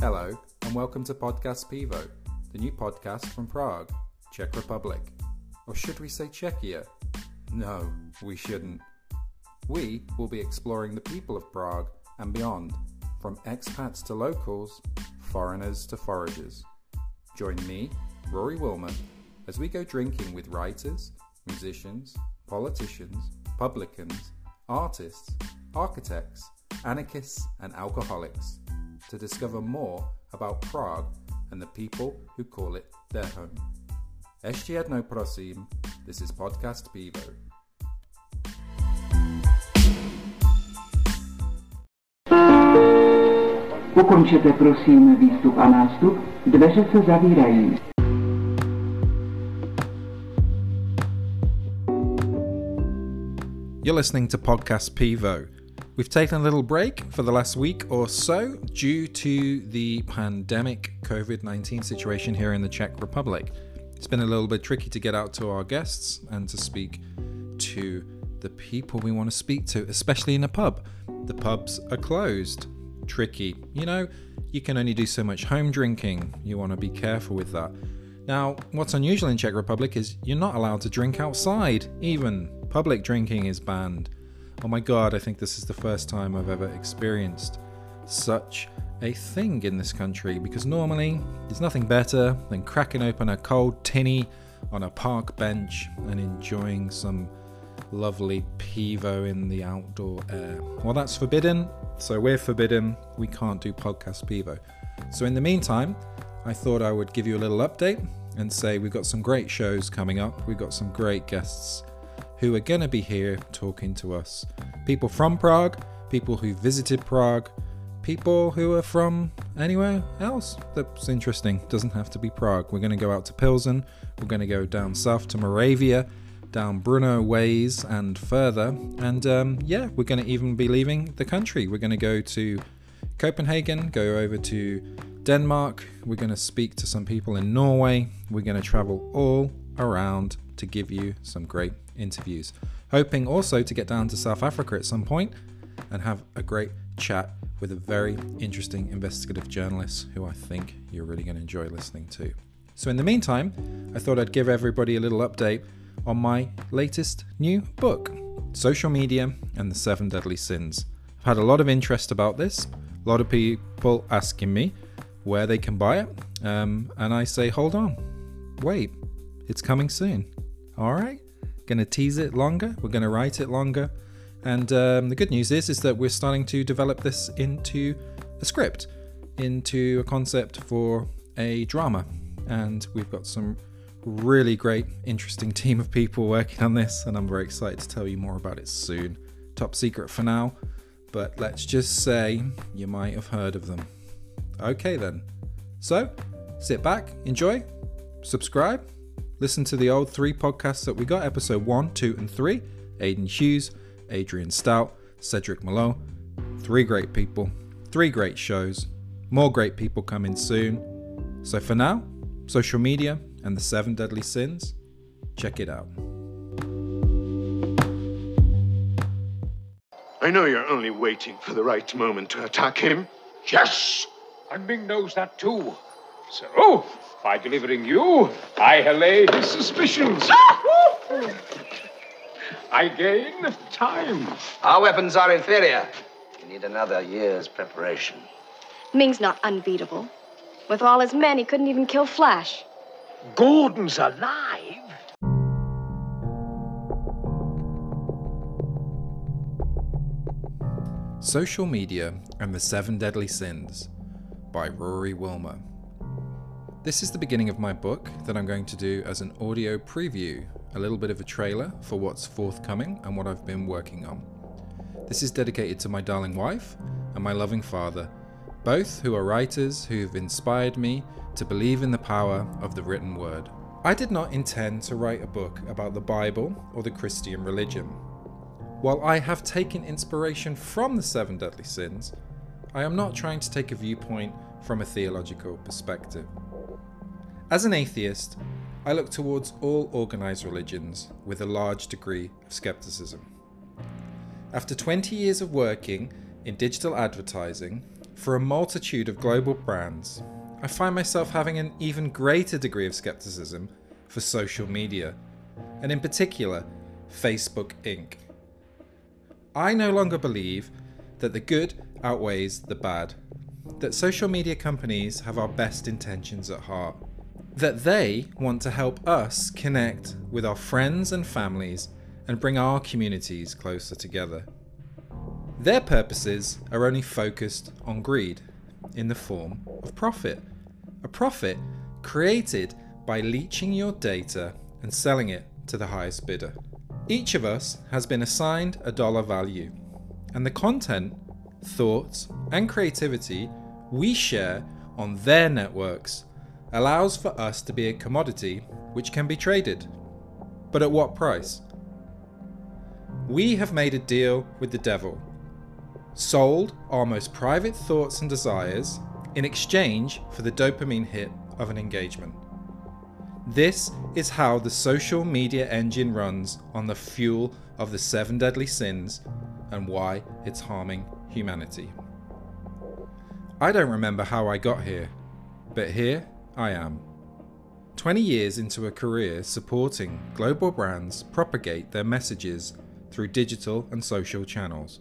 Hello, and welcome to Podcast Pivo, the new podcast from Prague, Czech Republic. Or should we say Czechia? No, we shouldn't. We will be exploring the people of Prague and beyond, from expats to locals, foreigners to foragers. Join me, Rory Wilmer, as we go drinking with writers, musicians, politicians, publicans, artists, architects, anarchists, and alcoholics to discover more about Prague and the people who call it their home. Ještě jednou prosím, this is Podcast Pivo. Ukončete prosím výstup a nástup, dveře se zavírají. You're listening to Podcast Pivo. We've taken a little break for the last week or so due to the pandemic COVID 19 situation here in the Czech Republic. It's been a little bit tricky to get out to our guests and to speak to the people we want to speak to, especially in a pub. The pubs are closed. Tricky. You know, you can only do so much home drinking. You want to be careful with that. Now, what's unusual in Czech Republic is you're not allowed to drink outside, even. Public drinking is banned. Oh my god, I think this is the first time I've ever experienced such a thing in this country because normally there's nothing better than cracking open a cold tinny on a park bench and enjoying some lovely pivo in the outdoor air. Well, that's forbidden, so we're forbidden. We can't do podcast pivo. So, in the meantime, I thought I would give you a little update and say we've got some great shows coming up. We've got some great guests who are going to be here talking to us. People from Prague, people who visited Prague, people who are from anywhere else that's interesting. Doesn't have to be Prague. We're going to go out to Pilsen, we're going to go down south to Moravia, down Brno ways, and further. And um, yeah, we're going to even be leaving the country. We're going to go to Copenhagen, go over to Denmark. We're going to speak to some people in Norway. We're going to travel all around to give you some great interviews. Hoping also to get down to South Africa at some point and have a great chat with a very interesting investigative journalist who I think you're really going to enjoy listening to. So, in the meantime, I thought I'd give everybody a little update on my latest new book, Social Media and the Seven Deadly Sins. I've had a lot of interest about this, a lot of people asking me where they can buy it, um, and I say, hold on, wait, it's coming soon. All right, gonna tease it longer. We're gonna write it longer, and um, the good news is is that we're starting to develop this into a script, into a concept for a drama, and we've got some really great, interesting team of people working on this, and I'm very excited to tell you more about it soon. Top secret for now, but let's just say you might have heard of them. Okay, then. So, sit back, enjoy, subscribe, listen to the old three podcasts that we got episode one, two, and three Aidan Hughes, Adrian Stout, Cedric Malone. Three great people, three great shows, more great people coming soon. So, for now, social media and the seven deadly sins, check it out. I know you're only waiting for the right moment to attack him. Yes, and Ming knows that too. So, by delivering you, I allay his suspicions. I gain time. Our weapons are inferior. You need another year's preparation. Ming's not unbeatable. With all his men, he couldn't even kill Flash. Gordon's alive. Social Media and the Seven Deadly Sins by Rory Wilmer. This is the beginning of my book that I'm going to do as an audio preview, a little bit of a trailer for what's forthcoming and what I've been working on. This is dedicated to my darling wife and my loving father, both who are writers who've inspired me to believe in the power of the written word. I did not intend to write a book about the Bible or the Christian religion. While I have taken inspiration from the seven deadly sins, I am not trying to take a viewpoint from a theological perspective. As an atheist, I look towards all organized religions with a large degree of skepticism. After 20 years of working in digital advertising, for a multitude of global brands, I find myself having an even greater degree of skepticism for social media, and in particular, Facebook Inc. I no longer believe that the good outweighs the bad, that social media companies have our best intentions at heart, that they want to help us connect with our friends and families and bring our communities closer together. Their purposes are only focused on greed in the form of profit. A profit created by leeching your data and selling it to the highest bidder. Each of us has been assigned a dollar value, and the content, thoughts, and creativity we share on their networks allows for us to be a commodity which can be traded. But at what price? We have made a deal with the devil sold our most private thoughts and desires in exchange for the dopamine hit of an engagement. This is how the social media engine runs on the fuel of the seven deadly sins and why it's harming humanity. I don't remember how I got here, but here I am. 20 years into a career supporting global brands propagate their messages through digital and social channels.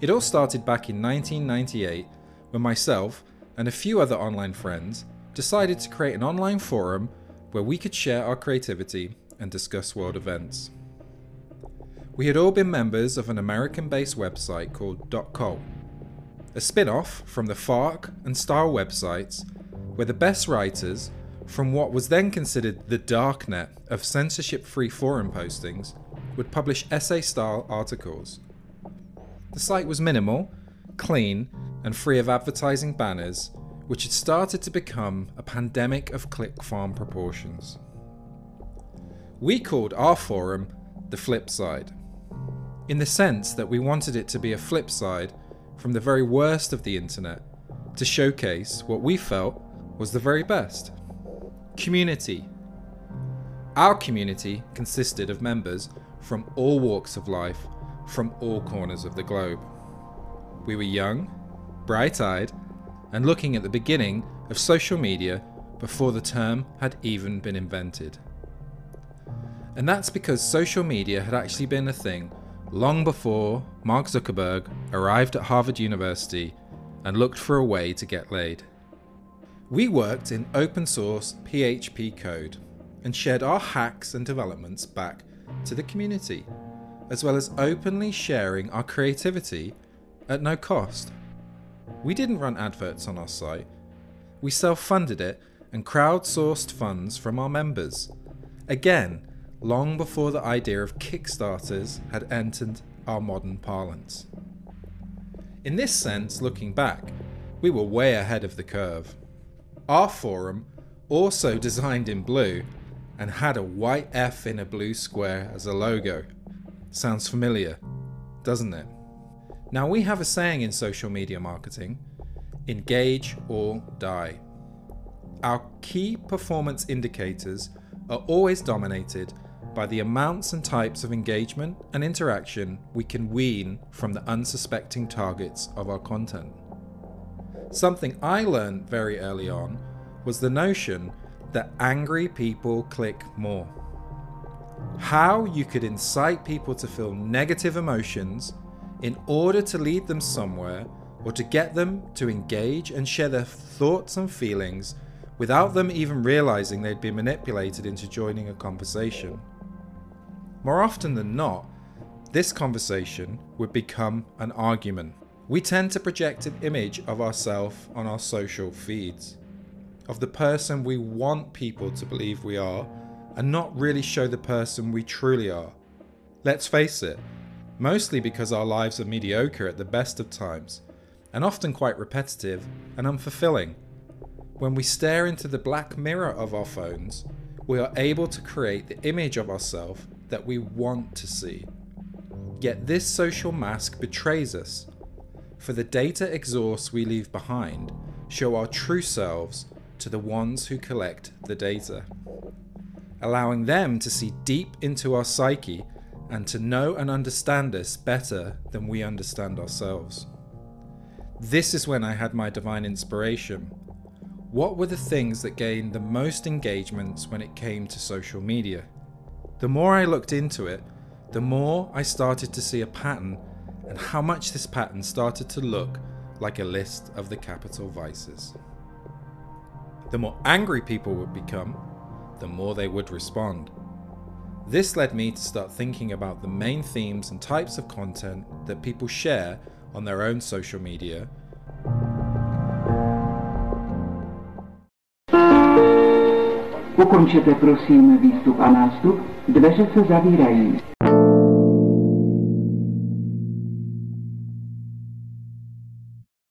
It all started back in 1998 when myself and a few other online friends decided to create an online forum where we could share our creativity and discuss world events. We had all been members of an American based website called .col, a spin off from the Fark and Style websites where the best writers from what was then considered the darknet of censorship free forum postings would publish essay style articles the site was minimal, clean, and free of advertising banners, which had started to become a pandemic of click farm proportions. We called our forum the flip side, in the sense that we wanted it to be a flip side from the very worst of the internet to showcase what we felt was the very best. Community. Our community consisted of members from all walks of life from all corners of the globe. We were young, bright eyed, and looking at the beginning of social media before the term had even been invented. And that's because social media had actually been a thing long before Mark Zuckerberg arrived at Harvard University and looked for a way to get laid. We worked in open source PHP code and shared our hacks and developments back to the community as well as openly sharing our creativity at no cost. We didn't run adverts on our site, we self funded it and crowdsourced funds from our members. Again, long before the idea of Kickstarters had entered our modern parlance. In this sense, looking back, we were way ahead of the curve. Our forum, also designed in blue, and had a white F in a blue square as a logo. Sounds familiar, doesn't it? Now, we have a saying in social media marketing engage or die. Our key performance indicators are always dominated by the amounts and types of engagement and interaction we can wean from the unsuspecting targets of our content. Something I learned very early on was the notion that angry people click more how you could incite people to feel negative emotions in order to lead them somewhere or to get them to engage and share their thoughts and feelings without them even realizing they'd been manipulated into joining a conversation. More often than not, this conversation would become an argument. We tend to project an image of ourselves on our social feeds, of the person we want people to believe we are and not really show the person we truly are. Let's face it, mostly because our lives are mediocre at the best of times, and often quite repetitive and unfulfilling. When we stare into the black mirror of our phones, we are able to create the image of ourselves that we want to see. Yet this social mask betrays us, for the data exhausts we leave behind show our true selves to the ones who collect the data allowing them to see deep into our psyche and to know and understand us better than we understand ourselves. This is when I had my divine inspiration. What were the things that gained the most engagements when it came to social media? The more I looked into it, the more I started to see a pattern and how much this pattern started to look like a list of the capital vices. The more angry people would become, the more they would respond. This led me to start thinking about the main themes and types of content that people share on their own social media. Ukončete prosím výstup a nástup, dveře se zavírají.